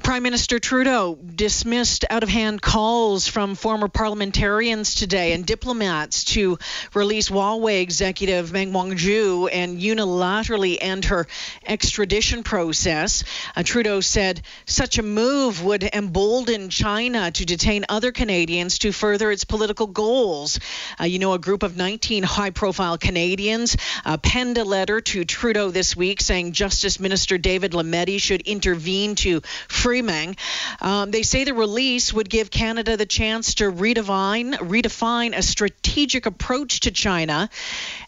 Prime Minister Trudeau dismissed out of hand calls from former parliamentarians today and diplomats to release Huawei executive Meng Wanzhou and unilaterally end her extradition process. Uh, Trudeau said such a move would embolden China to detain other Canadians to further its political goals. Uh, you know, a group of 19 high profile Canadians uh, penned a letter to Trudeau this week saying Justice Minister David Lametti should intervene to Freeman. Um, they say the release would give Canada the chance to redefine, redefine a strategic approach to China.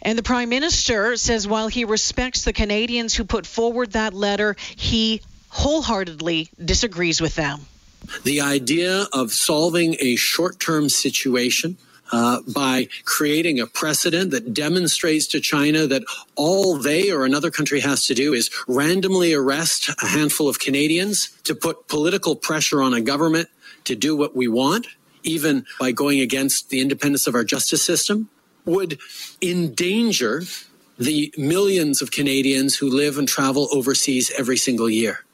And the Prime Minister says while he respects the Canadians who put forward that letter, he wholeheartedly disagrees with them. The idea of solving a short term situation uh, by creating a precedent that demonstrates to China that all they or another country has to do is randomly arrest a handful of Canadians to put political pressure on a government to do what we want, even by going against the independence of our justice system, would endanger the millions of Canadians who live and travel overseas every single year.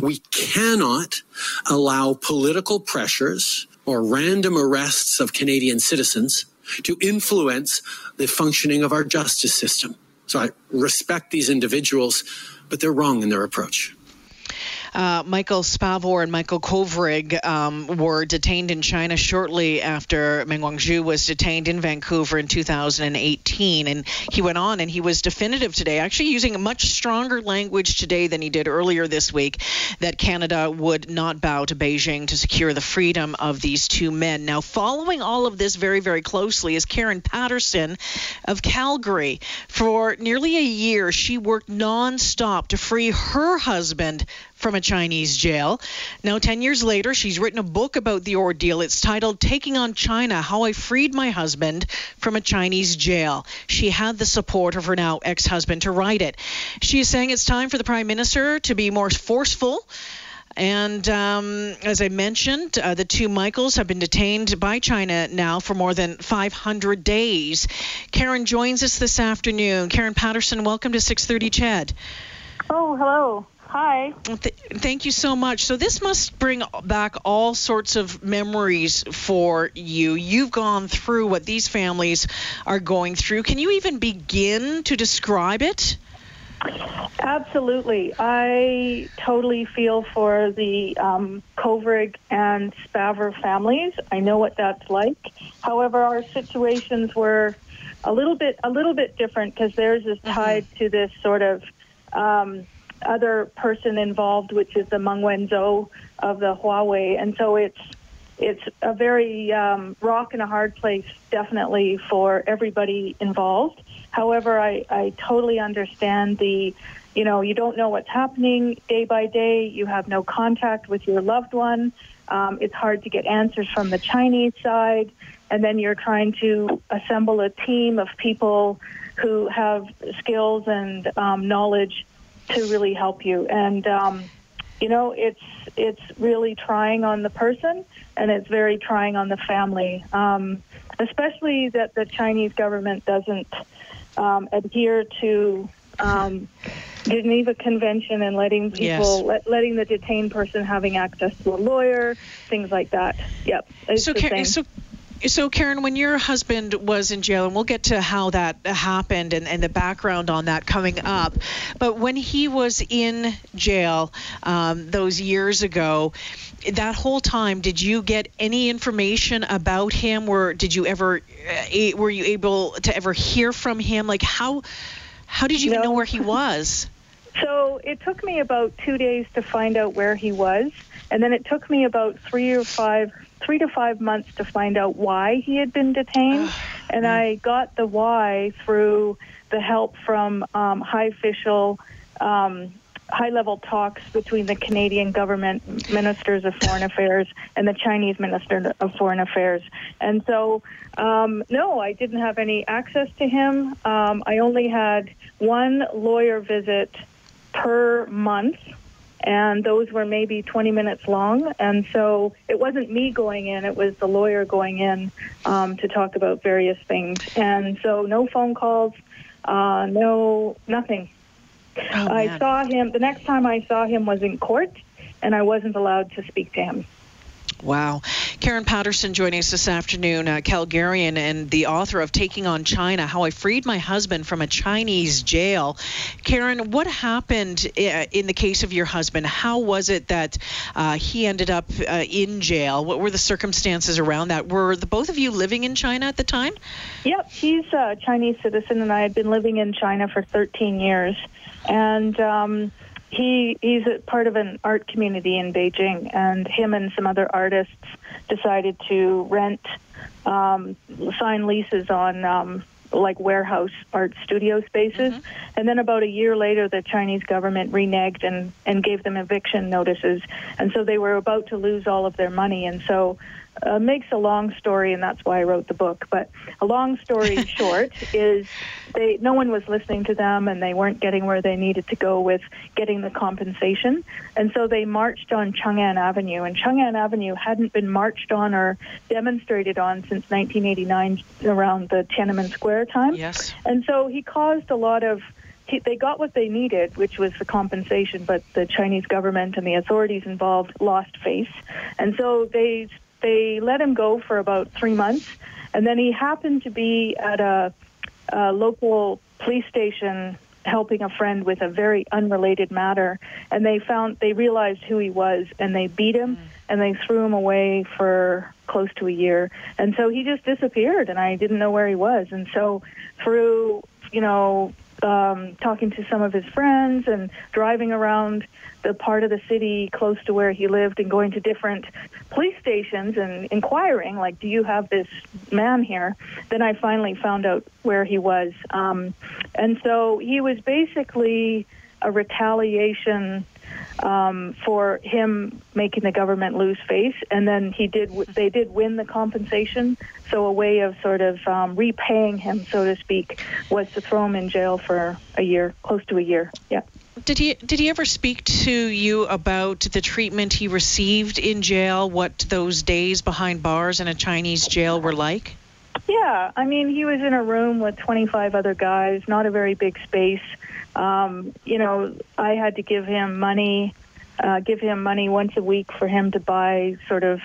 We cannot allow political pressures or random arrests of Canadian citizens to influence the functioning of our justice system. So I respect these individuals, but they're wrong in their approach. Uh, Michael Spavor and Michael Kovrig um, were detained in China shortly after Meng Wanzhou was detained in Vancouver in 2018. And he went on and he was definitive today, actually using a much stronger language today than he did earlier this week, that Canada would not bow to Beijing to secure the freedom of these two men. Now, following all of this very, very closely is Karen Patterson of Calgary. For nearly a year, she worked nonstop to free her husband from a Chinese jail. Now, 10 years later, she's written a book about the ordeal. It's titled Taking on China How I Freed My Husband from a Chinese Jail. She had the support of her now ex husband to write it. She is saying it's time for the Prime Minister to be more forceful. And um, as I mentioned, uh, the two Michaels have been detained by China now for more than 500 days. Karen joins us this afternoon. Karen Patterson, welcome to 6:30 CHED. Oh, hello. Hi. Th- thank you so much. So this must bring back all sorts of memories for you. You've gone through what these families are going through. Can you even begin to describe it? Absolutely. I totally feel for the um, Kovrig and Spavor families. I know what that's like. However, our situations were a little bit a little bit different because theirs is tied mm-hmm. to this sort of um, other person involved, which is the Meng Wanzhou of the Huawei, and so it's it's a very um, rock and a hard place, definitely for everybody involved. However, I, I totally understand the, you know, you don't know what's happening day by day. You have no contact with your loved one. Um, it's hard to get answers from the Chinese side, and then you're trying to assemble a team of people who have skills and um, knowledge to really help you. And um, you know, it's it's really trying on the person, and it's very trying on the family, um, especially that the Chinese government doesn't um, adhere to um, Geneva Convention and letting people yes. let, letting the detained person having access to a lawyer, things like that. Yep. so, so so, Karen, when your husband was in jail, and we'll get to how that happened and, and the background on that coming up, but when he was in jail um, those years ago, that whole time, did you get any information about him? Or did you ever, uh, were you able to ever hear from him? Like, how, how did you no. even know where he was? So it took me about two days to find out where he was, and then it took me about three or five three to five months to find out why he had been detained. and I got the why through the help from um, high official, um, high level talks between the Canadian government ministers of foreign affairs and the Chinese minister of foreign affairs. And so, um, no, I didn't have any access to him. Um, I only had one lawyer visit per month and those were maybe 20 minutes long. And so it wasn't me going in; it was the lawyer going in um, to talk about various things. And so no phone calls, uh, no nothing. Oh, I saw him. The next time I saw him was in court, and I wasn't allowed to speak to him. Wow. Karen Patterson joining us this afternoon, uh, Calgarian and the author of Taking on China How I Freed My Husband from a Chinese Jail. Karen, what happened uh, in the case of your husband? How was it that uh, he ended up uh, in jail? What were the circumstances around that? Were the both of you living in China at the time? Yep, he's a Chinese citizen, and I had been living in China for 13 years. And um, he he's a part of an art community in Beijing, and him and some other artists decided to rent, um, sign leases on. Um, like warehouse art studio spaces. And then about a year later, the Chinese government reneged and, and gave them eviction notices. And so they were about to lose all of their money. And so uh, makes a long story, and that's why I wrote the book. But a long story short is they no one was listening to them, and they weren't getting where they needed to go with getting the compensation, and so they marched on Chang'an Avenue. And Chang'an Avenue hadn't been marched on or demonstrated on since 1989, around the Tiananmen Square time. Yes. And so he caused a lot of. They got what they needed, which was the compensation, but the Chinese government and the authorities involved lost face, and so they they let him go for about three months, and then he happened to be at a, a local police station helping a friend with a very unrelated matter, and they found they realized who he was, and they beat him mm. and they threw him away for close to a year, and so he just disappeared, and I didn't know where he was, and so through you know um, talking to some of his friends and driving around the part of the city close to where he lived and going to different police stations and inquiring, like, do you have this man here? Then I finally found out where he was. Um, and so he was basically a retaliation um, for him making the government lose face, and then he did. They did win the compensation, so a way of sort of um, repaying him, so to speak, was to throw him in jail for a year, close to a year. Yeah. Did he did he ever speak to you about the treatment he received in jail? What those days behind bars in a Chinese jail were like? Yeah, I mean, he was in a room with 25 other guys, not a very big space. Um, you know, I had to give him money, uh, give him money once a week for him to buy sort of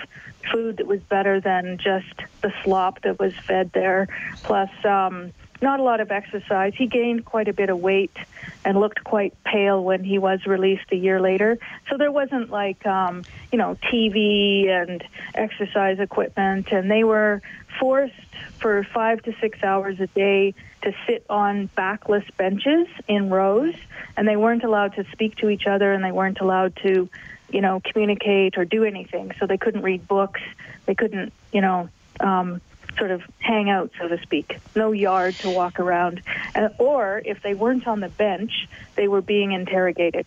food that was better than just the slop that was fed there. Plus, um, not a lot of exercise. He gained quite a bit of weight and looked quite pale when he was released a year later. So there wasn't like, um, you know, TV and exercise equipment, and they were forced for five to six hours a day to sit on backless benches in rows, and they weren't allowed to speak to each other, and they weren't allowed to, you know, communicate or do anything. So they couldn't read books. They couldn't, you know. Um, sort of hang out, so to speak. No yard to walk around. Uh, or if they weren't on the bench, they were being interrogated.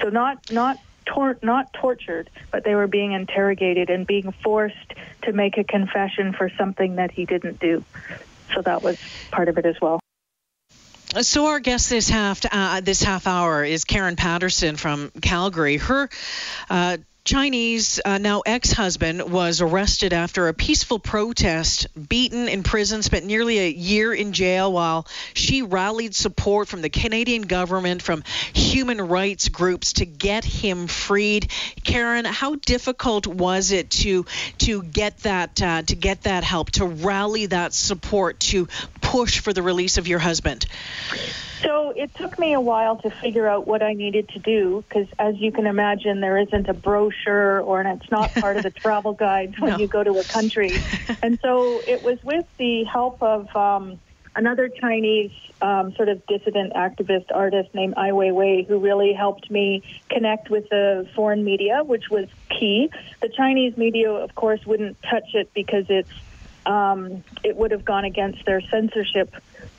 So not not tor- not tortured, but they were being interrogated and being forced to make a confession for something that he didn't do. So that was part of it as well. So our guest this half uh, this half hour is Karen Patterson from Calgary. Her uh, Chinese, uh, now ex husband, was arrested after a peaceful protest, beaten in prison, spent nearly a year in jail while she rallied support from the Canadian government, from human rights groups to get him freed. Karen, how difficult was it to to get that uh, to get that help, to rally that support, to push for the release of your husband? So it took me a while to figure out what I needed to do because, as you can imagine, there isn't a brochure or and it's not part of the travel guides when No. you go to a country. and so it was with the help of um, another Chinese um, sort of dissident activist artist named Ai Weiwei who really helped me connect with the foreign media, which was key. The Chinese media, of course, wouldn't touch it because it's um, it would have gone against their censorship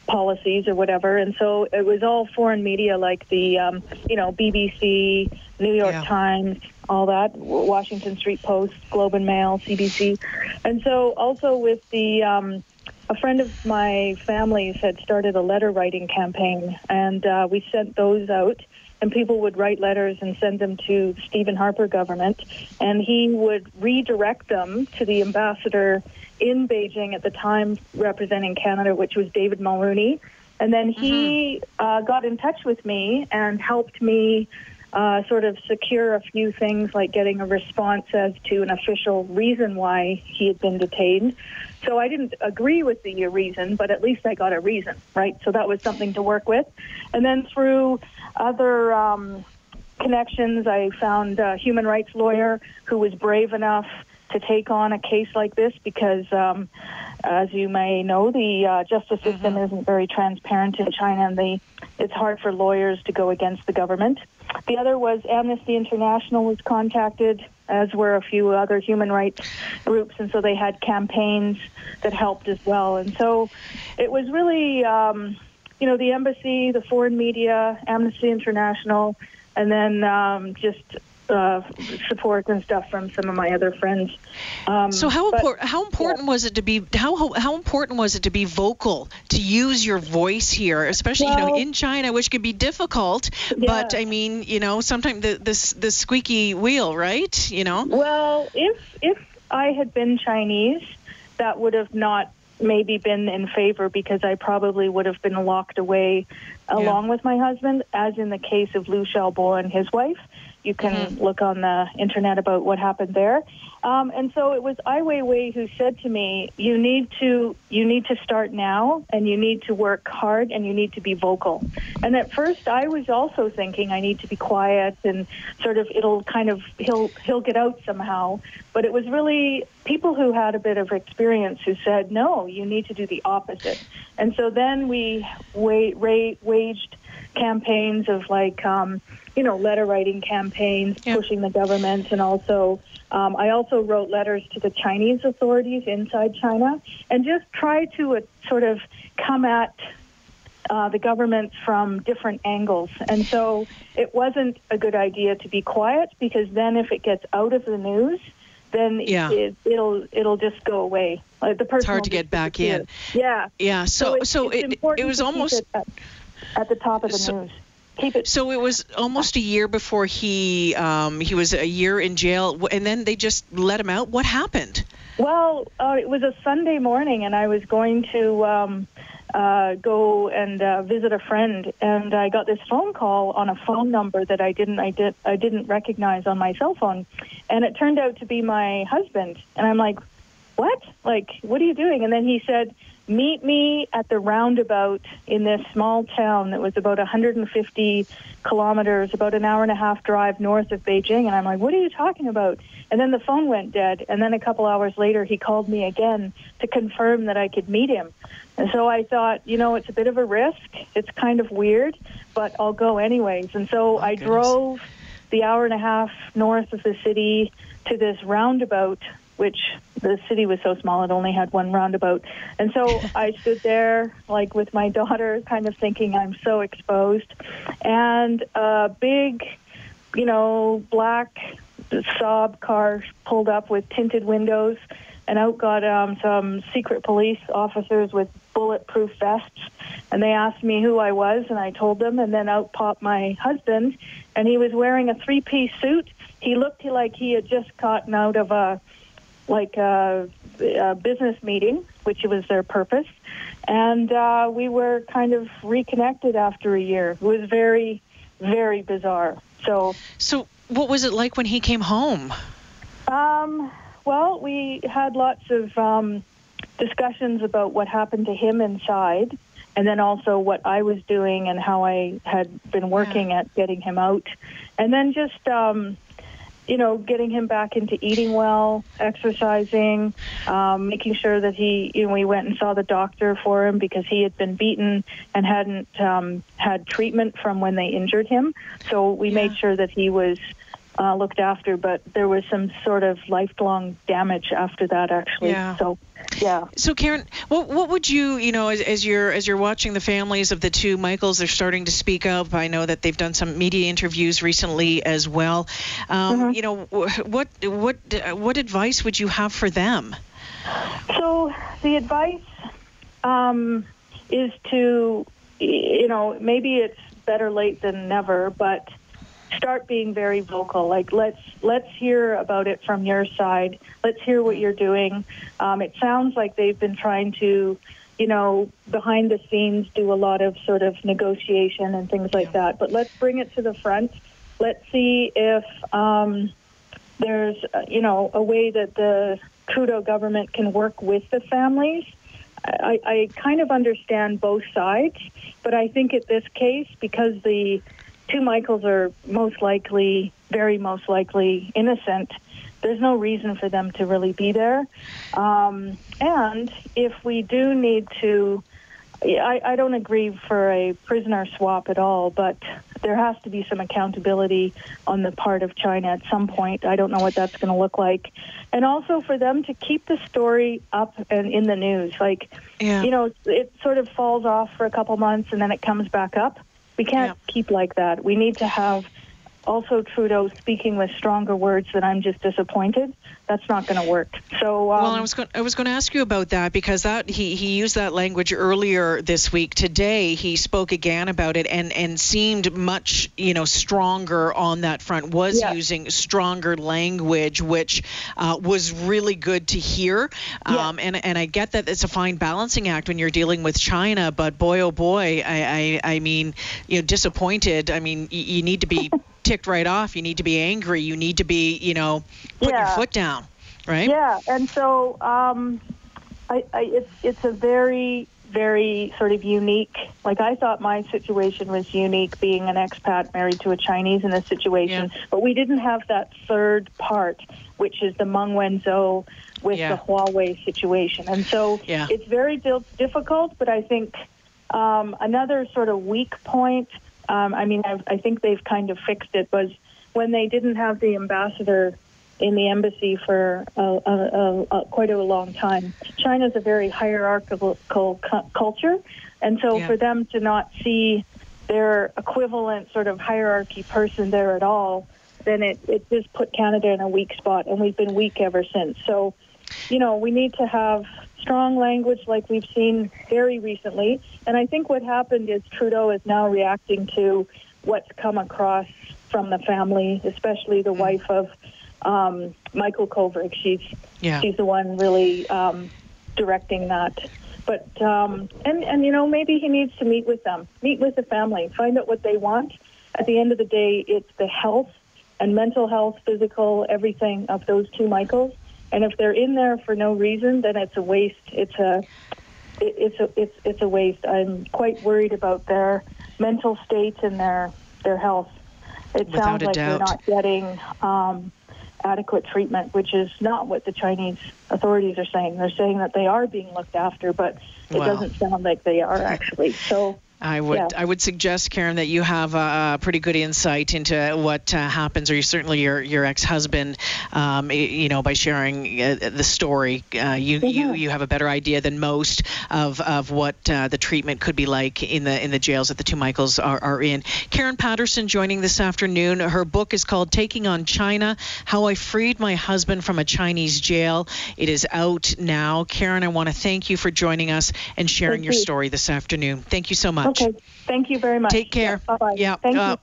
policies or whatever. And so it was all foreign media like the, um, you know, BBC, New York Yeah. Times, all that, Washington Street Post, Globe and Mail, CBC. And so also with the, um, a friend of my family's had started a letter writing campaign, and uh, we sent those out. And people would write letters and send them to Stephen Harper government, and he would redirect them to the ambassador in Beijing at the time representing Canada, which was David Mulroney. And then he mm-hmm. uh, got in touch with me and helped me uh, sort of secure a few things like getting a response as to an official reason why he had been detained. So I didn't agree with the reason, but at least I got a reason, right? So that was something to work with. And then through other um, connections, I found a human rights lawyer who was brave enough to take on a case like this because, um, as you may know, the uh, justice system mm-hmm. isn't very transparent in China, and the, it's hard for lawyers to go against the government. The other was Amnesty International was contacted, as were a few other human rights groups, and so they had campaigns that helped as well. And so it was really, um, you know, the embassy, the foreign media, Amnesty International, and then um, just uh, support and stuff from some of my other friends. Um, so how important how important yeah. was it to be how how important was it to be vocal to use your voice here, especially well, you know in China, which can be difficult. Yeah. But I mean, you know, sometimes the this the squeaky wheel, right? You know. Well, if if I had been Chinese, that would have not maybe been in favor because I probably would have been locked away along yeah. with my husband, as in the case of Liu Xiaobo and his wife. You can mm-hmm. look on the internet about what happened there. Um, and so it was Ai Weiwei who said to me, "You need to you need to start now, and you need to work hard, and you need to be vocal." And at first, I was also thinking I need to be quiet and sort of it'll kind of he'll he'll get out somehow. But it was really people who had a bit of experience who said, "No, you need to do the opposite." And so then we wa- ra- waged campaigns of like. Um, you know, letter writing campaigns, pushing the government, and also um, I also wrote letters to the Chinese authorities inside China, and just try to uh, sort of come at uh, the government from different angles. And so it wasn't a good idea to be quiet because then if it gets out of the news, then yeah. it, will it'll just go away. Like the person it's hard to get back in. Yeah. Yeah. So so, so it, it was almost at, the top of the so, news keep it. So it was almost a year before he um, he was a year in jail, and then they just let him out. What happened? Well, uh, it was a Sunday morning, and I was going to um, uh, go and uh, visit a friend, and I got this phone call on a phone number that I didn't I did I didn't recognize on my cell phone, and it turned out to be my husband, and I'm like, what? Like, what are you doing? And then he said meet me at the roundabout in this small town that was about 150 kilometers, about an hour and a half drive north of Beijing. And I'm like, what are you talking about? And then the phone went dead. And then a couple hours later, he called me again to confirm that I could meet him. And so I thought, you know, it's a bit of a risk. It's kind of weird, but I'll go anyways. And so oh, I goodness. drove the hour and a half north of the city to this roundabout which the city was so small it only had one roundabout. And so I stood there like with my daughter kind of thinking I'm so exposed and a big, you know, black Saab car pulled up with tinted windows and out got um, some secret police officers with bulletproof vests and they asked me who I was and I told them and then out popped my husband and he was wearing a three-piece suit. He looked like he had just gotten out of a like a, a business meeting, which was their purpose. And uh, we were kind of reconnected after a year. It was very, very bizarre. So, so what was it like when he came home? Um, well, we had lots of um, discussions about what happened to him inside, and then also what I was doing and how I had been working yeah. at getting him out, and then just um, you know, getting him back into eating well, exercising, um, making sure that he, you know, we went and saw the doctor for him because he had been beaten and hadn't um, had treatment from when they injured him. So we yeah. made sure that he was uh, looked after, but there was some sort of lifelong damage after that, actually. Yeah. So, yeah. So, Karen, what what would you, you know, as, as you're as you're watching the families of the two Michaels, they're starting to speak up. I know that they've done some media interviews recently as well. Um, mm-hmm. You know, what what what advice would you have for them? So, the advice um, is to, you know, maybe it's better late than never, but start being very vocal. Like let's let's hear about it from your side. Let's hear what you're doing. Um, it sounds like they've been trying to, you know, behind the scenes do a lot of sort of negotiation and things like that. But let's bring it to the front. Let's see if um, there's, uh, you know, a way that the Trudeau government can work with the families. I, I kind of understand both sides, but I think at this case, because the two Michaels are most likely, very most likely innocent, there's no reason for them to really be there. Um, and if we do need to, I, I don't agree for a prisoner swap at all, but there has to be some accountability on the part of China at some point. I don't know what that's going to look like. And also for them to keep the story up and in the news. Like, Yeah. you know, it sort of falls off for a couple months and then it comes back up. We can't keep like that. We need to have also Trudeau speaking with stronger words that I'm just disappointed. That's not going to work. So, um, Well, I was going. I was going to ask you about that because that he he used that language earlier this week. Today he spoke again about it and and seemed much you know stronger on that front. Was Yeah. using stronger language, which uh, was really good to hear. Um, and and I get that it's a fine balancing act when you're dealing with China, but boy oh boy, I I, I mean you know disappointed. I mean y- you need to be ticked right off. You need to be angry. You need to be you know put your foot down. Right? Yeah, and so um, I, I, it's it's a very very sort of unique. Like I thought my situation was unique, being an expat married to a Chinese in this situation, but we didn't have that third part, which is the Meng Wanzhou with Yeah. the Huawei situation, and so Yeah. it's very difficult. But I think um, another sort of weak point. Um, I mean, I've, I think they've kind of fixed it. Was when they didn't have the ambassador in the embassy for a, a, a, a, quite a long time. China's a very hierarchical cu- culture, and so Yeah. for them to not see their equivalent sort of hierarchy person there at all, then it, it just put Canada in a weak spot, and we've been weak ever since. So, you know, we need to have strong language like we've seen very recently. And I think what happened is Trudeau is now reacting to what's come across from the family, especially the wife of um, Michael Kovrig. She's Yeah. she's the one really um, directing that. But um, and and you know maybe he needs to meet with them, meet with the family, find out what they want. At the end of the day, it's the health and mental health, physical, everything of those two Michaels. And if they're in there for no reason, then it's a waste. It's a it's a it's it's a waste. I'm quite worried about their mental state and their their health. It Without sounds like doubt. they're not getting um, adequate treatment, which is not what the Chinese authorities are saying. They're saying that they are being looked after, but it Wow. doesn't sound like they are actually. So. I would Yeah. I would suggest Karen that you have a, pretty good insight into what uh, happens, or you, certainly your your ex husband, um, you know, by sharing uh, the story, uh, you, you you have a better idea than most of of what uh, the treatment could be like in the in the jails that the two Michaels are, are in. Karen Patterson joining this afternoon. Her book is called Taking on China: How I Freed My Husband from a Chinese Jail. It is out now. Karen, I want to thank you for joining us and sharing Thank your you. story this afternoon. Thank you so much. Okay. Thank you very much. Take care. Bye bye. Yeah. Thank uh, you.